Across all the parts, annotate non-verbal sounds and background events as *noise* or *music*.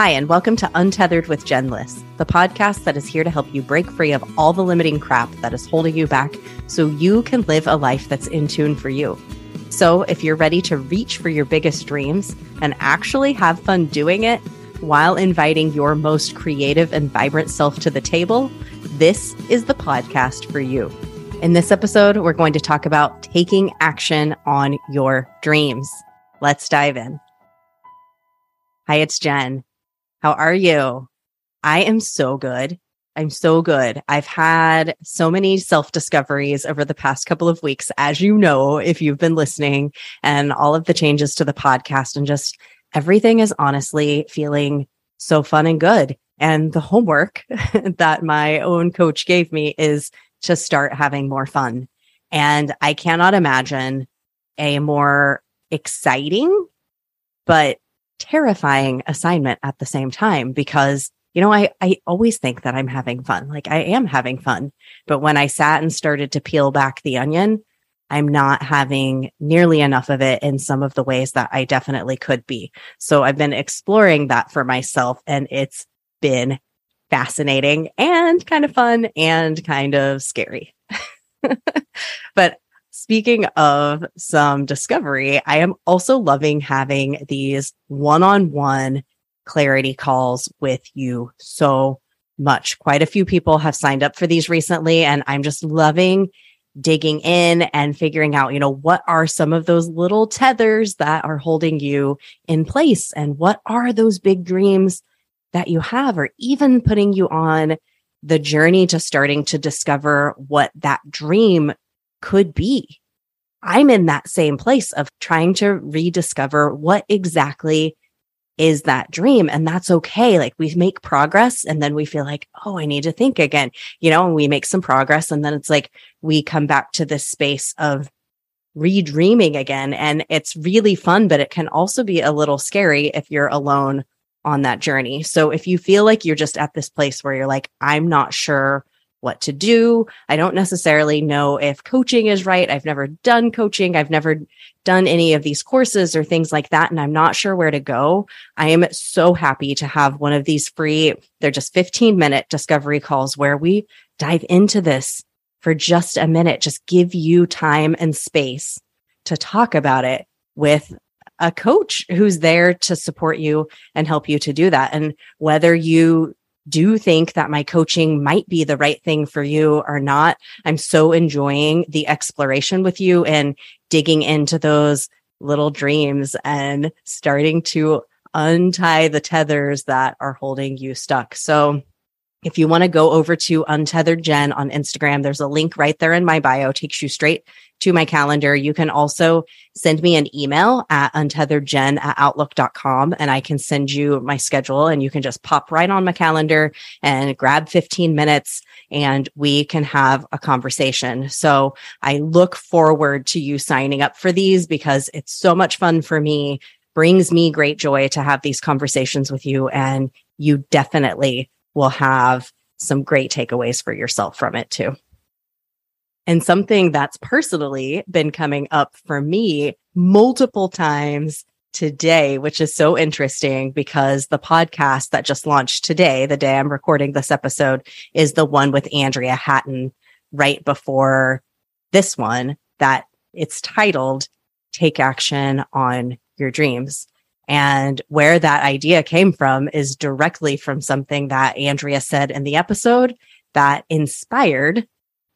Hi, and welcome to Untethered with Jen Liss, the podcast that is here to help you break free of all the limiting crap that is holding you back so you can live a life that's in tune for you. So, if you're ready to reach for your biggest dreams and actually have fun doing it while inviting your most creative and vibrant self to the table, this is the podcast for you. In this episode, we're going to talk about taking action on your dreams. Let's dive in. Hi, it's Jen. How are you? I am so good. I'm so good. I've had so many self discoveries over the past couple of weeks, as you know, if you've been listening, and all of the changes to the podcast, and just everything is honestly feeling so fun and good. And the homework *laughs* that my own coach gave me is to start having more fun. And I cannot imagine a more exciting, but terrifying assignment at the same time because you know, I, I always think that I'm having fun. Like I am having fun. But when I sat and started to peel back the onion, I'm not having nearly enough of it in some of the ways that I definitely could be. So I've been exploring that for myself and it's been fascinating and kind of fun and kind of scary. *laughs* but Speaking of some discovery, I am also loving having these one on one clarity calls with you so much. Quite a few people have signed up for these recently, and I'm just loving digging in and figuring out, you know, what are some of those little tethers that are holding you in place and what are those big dreams that you have, or even putting you on the journey to starting to discover what that dream could be. I'm in that same place of trying to rediscover what exactly is that dream. And that's okay. Like we make progress and then we feel like, oh, I need to think again, you know, and we make some progress. And then it's like we come back to this space of redreaming again. And it's really fun, but it can also be a little scary if you're alone on that journey. So if you feel like you're just at this place where you're like, I'm not sure what to do. I don't necessarily know if coaching is right. I've never done coaching. I've never done any of these courses or things like that. And I'm not sure where to go. I am so happy to have one of these free, they're just 15 minute discovery calls where we dive into this for just a minute, just give you time and space to talk about it with a coach who's there to support you and help you to do that. And whether you do think that my coaching might be the right thing for you or not. I'm so enjoying the exploration with you and digging into those little dreams and starting to untie the tethers that are holding you stuck. So if you want to go over to Untethered Jen on Instagram, there's a link right there in my bio, takes you straight to my calendar. You can also send me an email at untetheredjen at outlook.com and I can send you my schedule and you can just pop right on my calendar and grab 15 minutes and we can have a conversation. So I look forward to you signing up for these because it's so much fun for me, brings me great joy to have these conversations with you. And you definitely will have some great takeaways for yourself from it too. And something that's personally been coming up for me multiple times today, which is so interesting because the podcast that just launched today, the day I'm recording this episode, is the one with Andrea Hattan right before this one that it's titled Take Action on Your Dreams. And where that idea came from is directly from something that Andrea said in the episode that inspired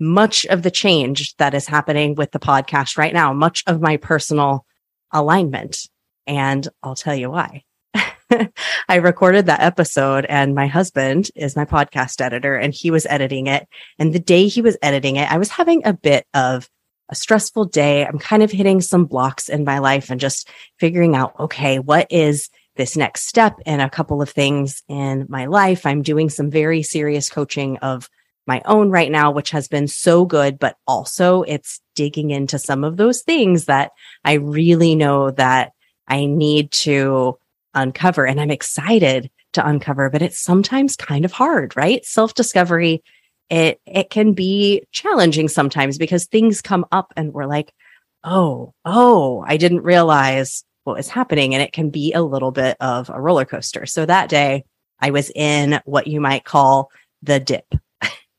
much of the change that is happening with the podcast right now, much of my personal alignment. And I'll tell you why. *laughs* I recorded that episode and my husband is my podcast editor and he was editing it. And the day he was editing it, I was having a bit of a stressful day. I'm kind of hitting some blocks in my life and just figuring out, okay, what is this next step in a couple of things in my life? I'm doing some very serious coaching of my own right now, which has been so good, but also it's digging into some of those things that I really know that I need to uncover. And I'm excited to uncover, but it's sometimes kind of hard, right? Self discovery it it can be challenging sometimes because things come up and we're like, "Oh, oh, I didn't realize what was happening. And it can be a little bit of a roller coaster. So that day I was in what you might call the dip.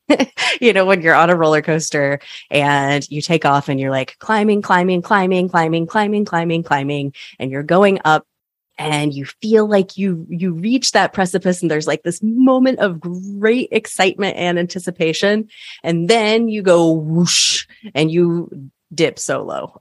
*laughs* you know, when you're on a roller coaster and you take off and you're like climbing, climbing, climbing, climbing, climbing, climbing, climbing, and you're going up and you feel like you you reach that precipice and there's like this moment of great excitement and anticipation and then you go whoosh and you dip so low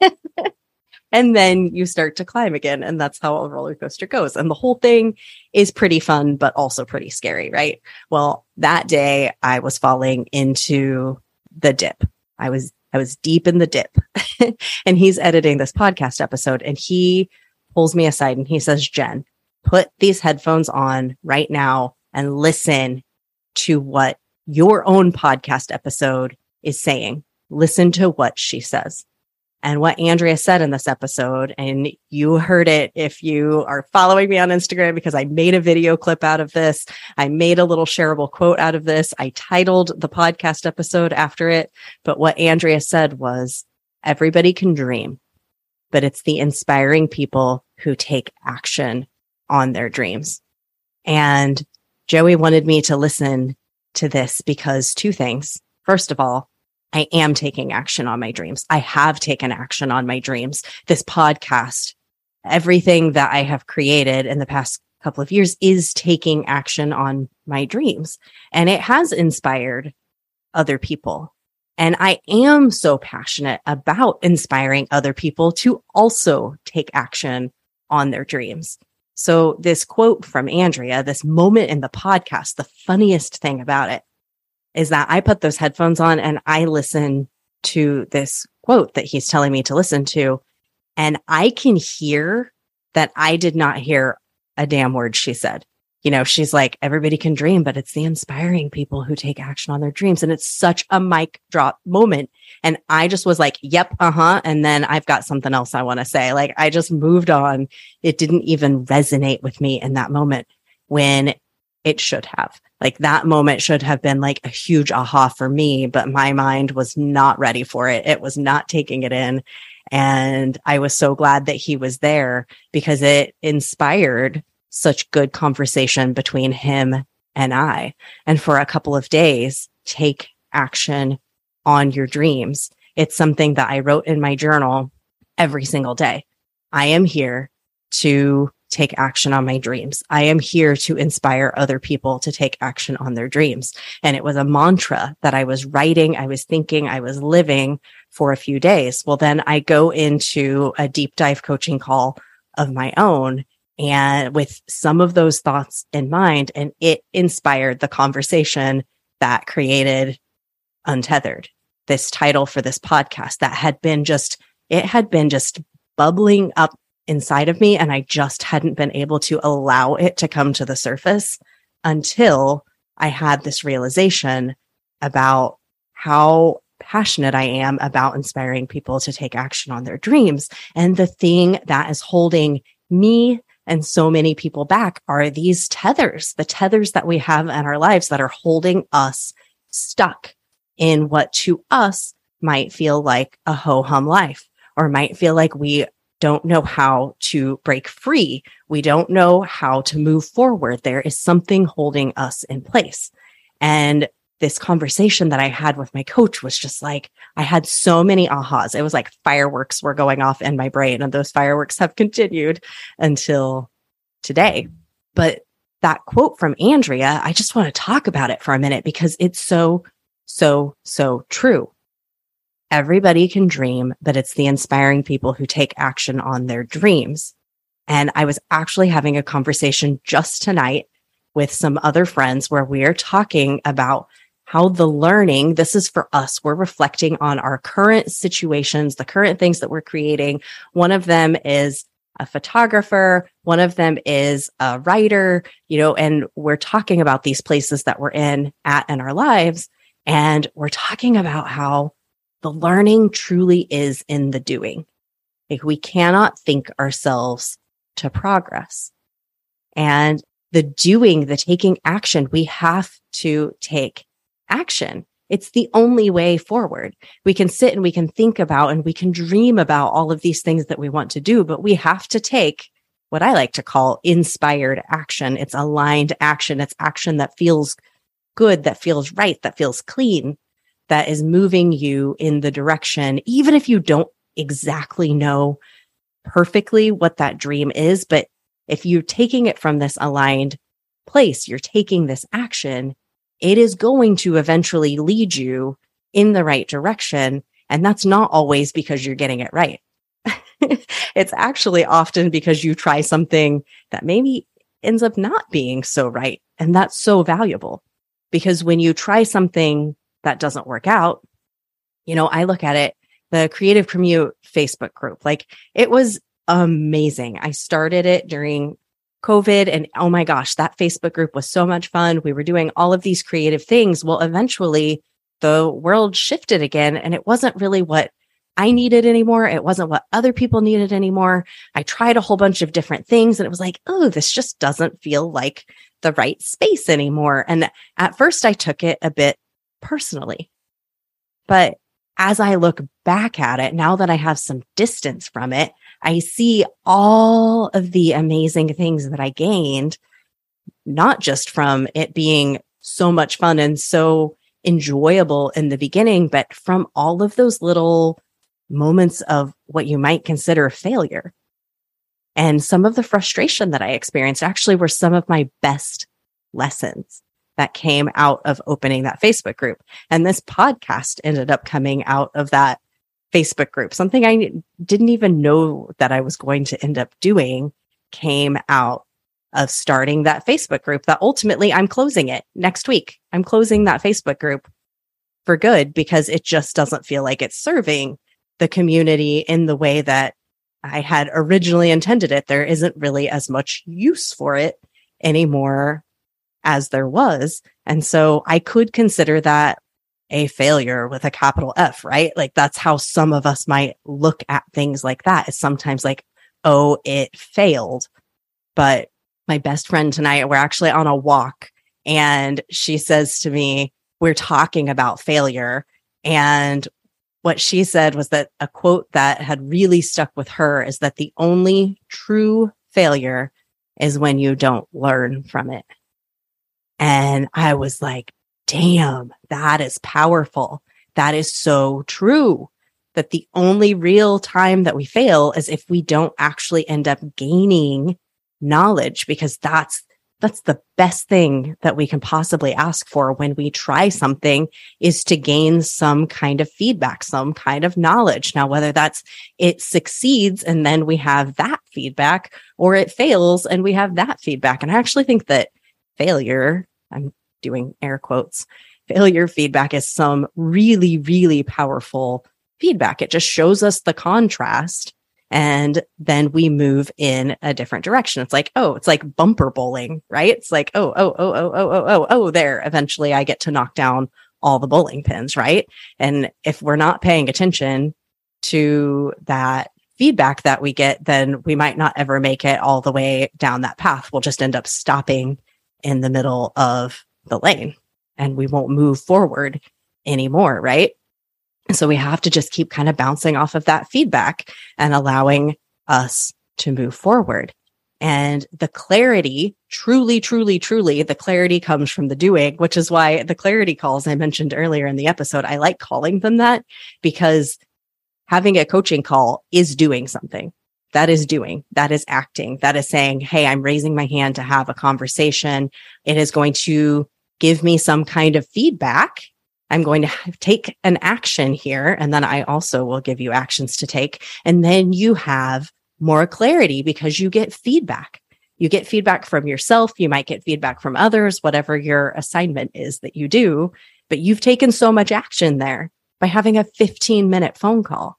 *laughs* and then you start to climb again and that's how a roller coaster goes. And the whole thing is pretty fun but also pretty scary right? Well that day i was falling into the dip. I was i was deep in the dip. *laughs* And he's editing this podcast episode and he pulls me aside and he says, Jen, put these headphones on right now and listen to what your own podcast episode is saying. Listen to what she says. And what Andrea said in this episode, and you heard it if you are following me on Instagram because I made a video clip out of this. I made a little shareable quote out of this. I titled the podcast episode after it. But what Andrea said was everybody can dream, but it's the inspiring people who take action on their dreams. And Joey wanted me to listen to this because two things. First of all, I am taking action on my dreams. I have taken action on my dreams. This podcast, everything that I have created in the past couple of years is taking action on my dreams and it has inspired other people. And I am so passionate about inspiring other people to also take action on their dreams. So this quote from Andrea, this moment in the podcast, the funniest thing about it is that I put those headphones on and I listen to this quote that he's telling me to listen to. And I can hear that I did not hear a damn word she said you know, she's like, everybody can dream, but it's the inspiring people who take action on their dreams. And it's such a mic drop moment. And I just was like, yep, uh huh. And then I've got something else I want to say. Like I just moved on. It didn't even resonate with me in that moment when it should have. Like that moment should have been like a huge aha for me, but my mind was not ready for it. It was not taking it in. And I was so glad that he was there because it inspired such good conversation between him and I. And for a couple of days, take action on your dreams. It's something that I wrote in my journal every single day. I am here to take action on my dreams. I am here to inspire other people to take action on their dreams. And it was a mantra that I was writing, I was thinking, I was living for a few days. Well, then I go into a deep dive coaching call of my own and with some of those thoughts in mind. And it inspired the conversation that created Untethered, this title for this podcast that had been just, it had been just bubbling up inside of me. And I just hadn't been able to allow it to come to the surface until I had this realization about how passionate I am about inspiring people to take action on their dreams. And the thing that is holding me and so many people back are these tethers, the tethers that we have in our lives that are holding us stuck in what to us might feel like a ho hum life or might feel like we don't know how to break free. We don't know how to move forward. There is something holding us in place. And this conversation that I had with my coach was just like, I had so many ahas. It was like fireworks were going off in my brain, and those fireworks have continued until today. But that quote from Andrea, I just want to talk about it for a minute because it's so, so, so true. Everybody can dream, but it's the inspiring people who take action on their dreams. And I was actually having a conversation just tonight with some other friends where we are talking about how the learning, this is for us. We're reflecting on our current situations, the current things that we're creating. One of them is a photographer. One of them is a writer, you know, and we're talking about these places that we're in at in our lives. And we're talking about how the learning truly is in the doing. Like we cannot think ourselves to progress. And the doing, the taking action, we have to take action. it's the only way forward. We can sit and we can think about and we can dream about all of these things that we want to do, but we have to take what I like to call inspired action. It's aligned action. It's action that feels good, that feels right, that feels clean, that is moving you in the direction, even if you don't exactly know perfectly what that dream is. But if you're taking it from this aligned place, you're taking this action, it is going to eventually lead you in the right direction. And that's not always because you're getting it right. *laughs* it's actually often because you try something that maybe ends up not being so right. And that's so valuable because when you try something that doesn't work out, you know, I look at it, the creative commute Facebook group, like it was amazing. I started it during COVID and oh my gosh, that Facebook group was so much fun. We were doing all of these creative things. Well, eventually the world shifted again and it wasn't really what I needed anymore. It wasn't what other people needed anymore. I tried a whole bunch of different things and it was like, oh, this just doesn't feel like the right space anymore. And at first I took it a bit personally. But as I look back at it, now that I have some distance from it, I see all of the amazing things that I gained, not just from it being so much fun and so enjoyable in the beginning, but from all of those little moments of what you might consider failure. And some of the frustration that I experienced actually were some of my best lessons that came out of opening that Facebook group. And this podcast ended up coming out of that Facebook group. Something I didn't even know that I was going to end up doing came out of starting that Facebook group that ultimately I'm closing it next week. I'm closing that Facebook group for good because it just doesn't feel like it's serving the community in the way that I had originally intended it. There isn't really as much use for it anymore as there was. And so I could consider that a failure with a capital F, right? Like that's how some of us might look at things like that. Is sometimes like, oh, it failed. But my best friend tonight, we're actually on a walk and she says to me, we're talking about failure. And what she said was that a quote that had really stuck with her is that the only true failure is when you don't learn from it. And I was like, damn, that is powerful. That is so true. That the only real time that we fail is if we don't actually end up gaining knowledge because that's that's the best thing that we can possibly ask for when we try something is to gain some kind of feedback, some kind of knowledge. Now, whether that's it succeeds and then we have that feedback or it fails and we have that feedback. And I actually think that failure, I'm doing air quotes, failure feedback is some really, really powerful feedback. It just shows us the contrast and then we move in a different direction. It's like, oh, it's like bumper bowling, right? It's like, oh, oh, oh, oh, oh, oh, oh, oh, there. Eventually I get to knock down all the bowling pins, right? And if we're not paying attention to that feedback that we get, then we might not ever make it all the way down that path. We'll just end up stopping in the middle of the lane and we won't move forward anymore, right? And So we have to just keep kind of bouncing off of that feedback and allowing us to move forward. And the clarity, truly, truly, truly, the clarity comes from the doing, which is why the clarity calls I mentioned earlier in the episode, I like calling them that because having a coaching call is doing something. That is doing, that is acting, that is saying, Hey, I'm raising my hand to have a conversation. It is going to give me some kind of feedback I'm going to take an action here. And then I also will give you actions to take. And then you have more clarity because you get feedback. You get feedback from yourself. You might get feedback from others, whatever your assignment is that you do. But you've taken so much action there by having a 15 minute phone call.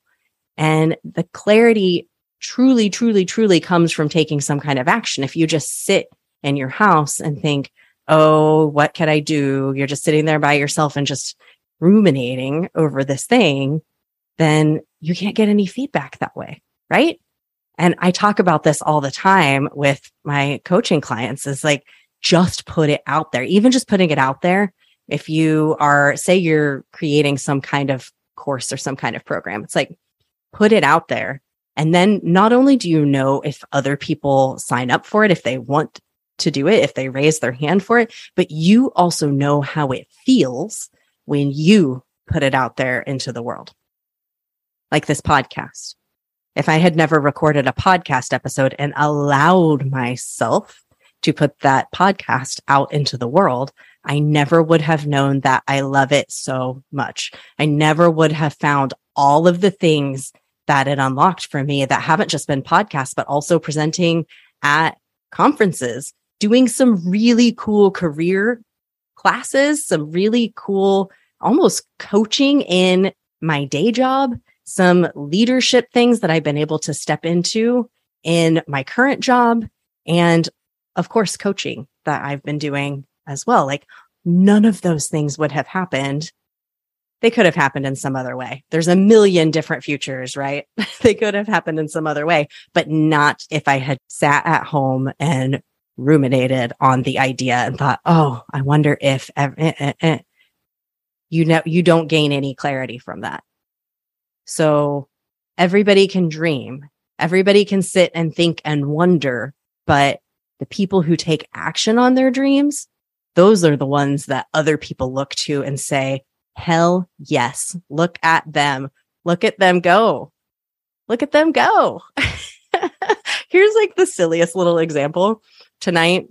And the clarity truly, truly, truly comes from taking some kind of action. If you just sit in your house and think, oh, what could I do? You're just sitting there by yourself and just ruminating over this thing, then you can't get any feedback that way. Right. And I talk about this all the time with my coaching clients is like, just put it out there. Even just putting it out there if you are, say, you're creating some kind of course or some kind of program, it's like put it out there. And then not only do you know if other people sign up for it, if they want to do it, if they raise their hand for it, but you also know how it feels when you put it out there into the world. Like this podcast. If I had never recorded a podcast episode and allowed myself to put that podcast out into the world, I never would have known that I love it so much. I never would have found all of the things that it unlocked for me that haven't just been podcasts, but also presenting at conferences, doing some really cool career classes, some really cool, almost coaching in my day job, some leadership things that I've been able to step into in my current job, and of course, coaching that I've been doing as well. Like none of those things would have happened. They could have happened in some other way. There's a million different futures, right? *laughs* they could have happened in some other way, but not if I had sat at home and ruminated on the idea and thought, oh, I wonder if eh, eh, eh. you know, you don't gain any clarity from that. So everybody can dream. Everybody can sit and think and wonder, but the people who take action on their dreams, those are the ones that other people look to and say, hell yes, look at them. Look at them go. Look at them go. *laughs* Here's like the silliest little example. Tonight,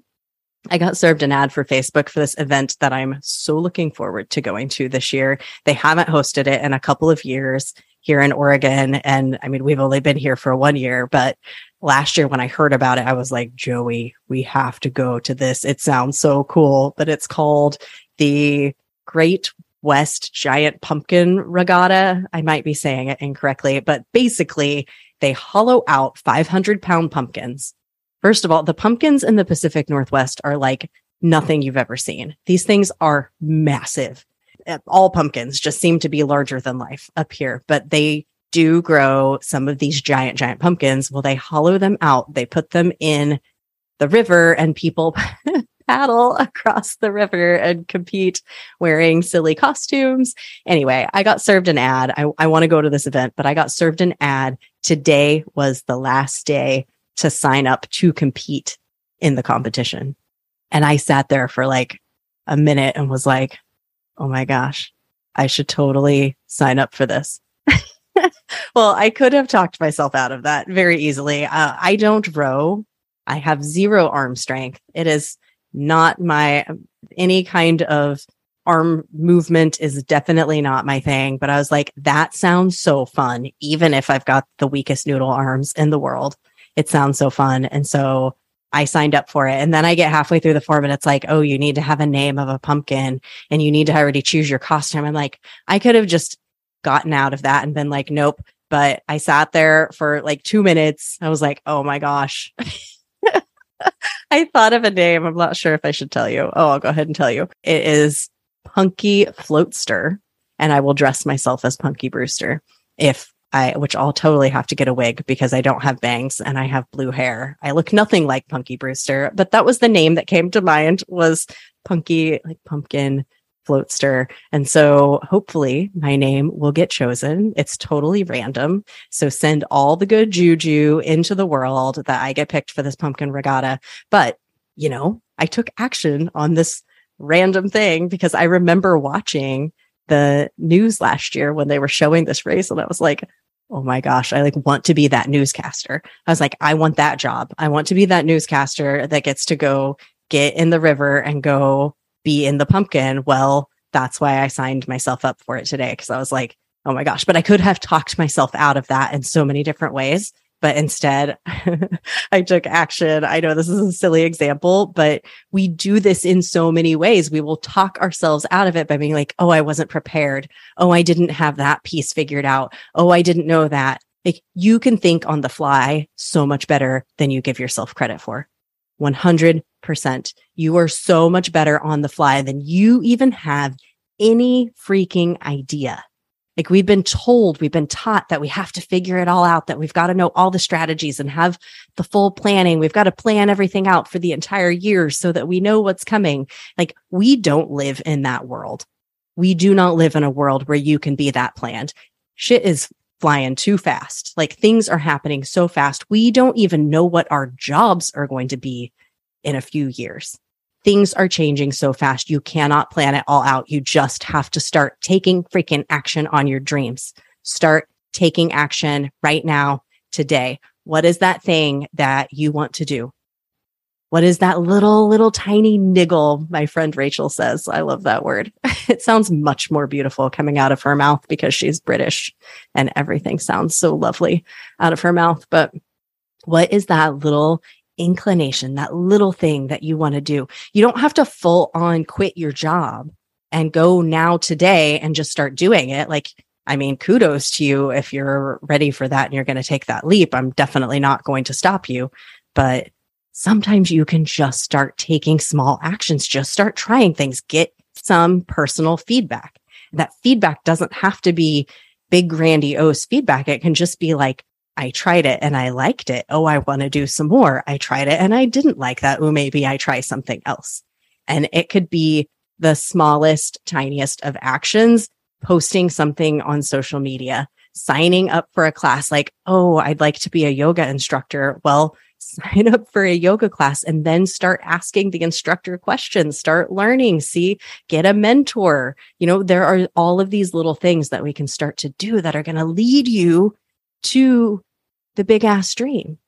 I got served an ad for Facebook for this event that I'm so looking forward to going to this year. They haven't hosted it in a couple of years here in Oregon. And I mean, we've only been here for one year, but last year when I heard about it, I was like, Joey, we have to go to this. It sounds so cool, but it's called the Great West Giant Pumpkin Regatta. I might be saying it incorrectly, but basically they hollow out 500 pound pumpkins. First of all, the pumpkins in the Pacific Northwest are like nothing you've ever seen. These things are massive. Uh, all pumpkins just seem to be larger than life up here, but they do grow some of these giant, giant pumpkins. Well, they hollow them out. They put them in the river and people *laughs* paddle *laughs* across the river and compete wearing silly costumes. Anyway, I got served an ad. I, I want to go to this event, but I got served an ad. Today was the last day to sign up to compete in the competition. And I sat there for like a minute and was like, Oh my gosh, I should totally sign up for this *laughs* well, I could have talked myself out of that very easily. Uh, I don't row. I have zero arm strength. It is not my any kind of arm movement is definitely not my thing. But I was like, that sounds so fun. Even if I've got the weakest noodle arms in the world, it sounds so fun. And so I signed up for it. And then I get halfway through the form and it's like, oh, you need to have a name of a pumpkin and you need to already choose your costume. I'm like, I could have just gotten out of that and been like, nope. But I sat there for like two minutes. I was like, oh my gosh. *laughs* *laughs* I thought of a name. I'm not sure if I should tell you. Oh, I'll go ahead and tell you. It is Punky Floatster, and I will dress myself as Punky Brewster if I, which I'll totally have to get a wig because I don't have bangs and I have blue hair. I look nothing like Punky Brewster, but that was the name that came to mind was Punky, like pumpkin Floatster. And so hopefully my name will get chosen. It's totally random. So send all the good juju into the world that I get picked for this pumpkin regatta. But, you know, I took action on this random thing because I remember watching the news last year when they were showing this race and I was like, Oh my gosh, I like want to be that newscaster. I was like, I want that job. I want to be that newscaster that gets to go get in the river and go be in the pumpkin. Well, that's why I signed myself up for it today because I was like, oh my gosh, but I could have talked myself out of that in so many different ways. But instead, *laughs* I took action. I know this is a silly example, but we do this in so many ways. We will talk ourselves out of it by being like, oh, I wasn't prepared. Oh, I didn't have that piece figured out. Oh, I didn't know that. Like you can think on the fly so much better than you give yourself credit for. 100%. You are so much better on the fly than you even have any freaking idea. Like we've been told, we've been taught that we have to figure it all out, that we've got to know all the strategies and have the full planning. We've got to plan everything out for the entire year so that we know what's coming. Like we don't live in that world. We do not live in a world where you can be that planned. Shit is flying too fast. Like things are happening so fast. We don't even know what our jobs are going to be in a few years things are changing so fast. You cannot plan it all out. You just have to start taking freaking action on your dreams. Start taking action right now, today. What is that thing that you want to do? What is that little, little tiny niggle? My friend Rachel says, I love that word. *laughs* it sounds much more beautiful coming out of her mouth because she's British and everything sounds so lovely out of her mouth. But what is that little inclination, that little thing that you want to do. You don't have to full on quit your job and go now today and just start doing it. Like, I mean, kudos to you if you're ready for that and you're going to take that leap. I'm definitely not going to stop you, but sometimes you can just start taking small actions, just start trying things, get some personal feedback. That feedback doesn't have to be big, grandiose feedback. It can just be like, I tried it and I liked it. Oh, I want to do some more. I tried it and I didn't like that. Oh, maybe I try something else. And it could be the smallest, tiniest of actions, posting something on social media, signing up for a class like, oh, I'd like to be a yoga instructor. Well, *laughs* sign up for a yoga class and then start asking the instructor questions, start learning, see, get a mentor. You know, there are all of these little things that we can start to do that are going to lead you to the big ass dream.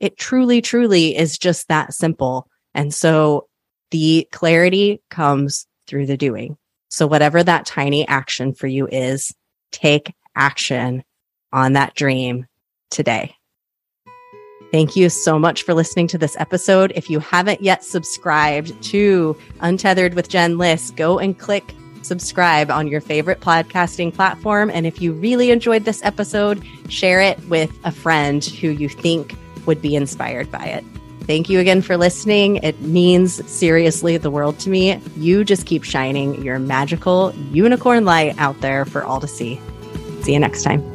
It truly, truly is just that simple. And so the clarity comes through the doing. So whatever that tiny action for you is, take action on that dream today. Thank you so much for listening to this episode. If you haven't yet subscribed to Untethered with Jen Liss, go and click subscribe on your favorite podcasting platform. And if you really enjoyed this episode, share it with a friend who you think would be inspired by it. Thank you again for listening. It means seriously the world to me. You just keep shining your magical unicorn light out there for all to see. See you next time.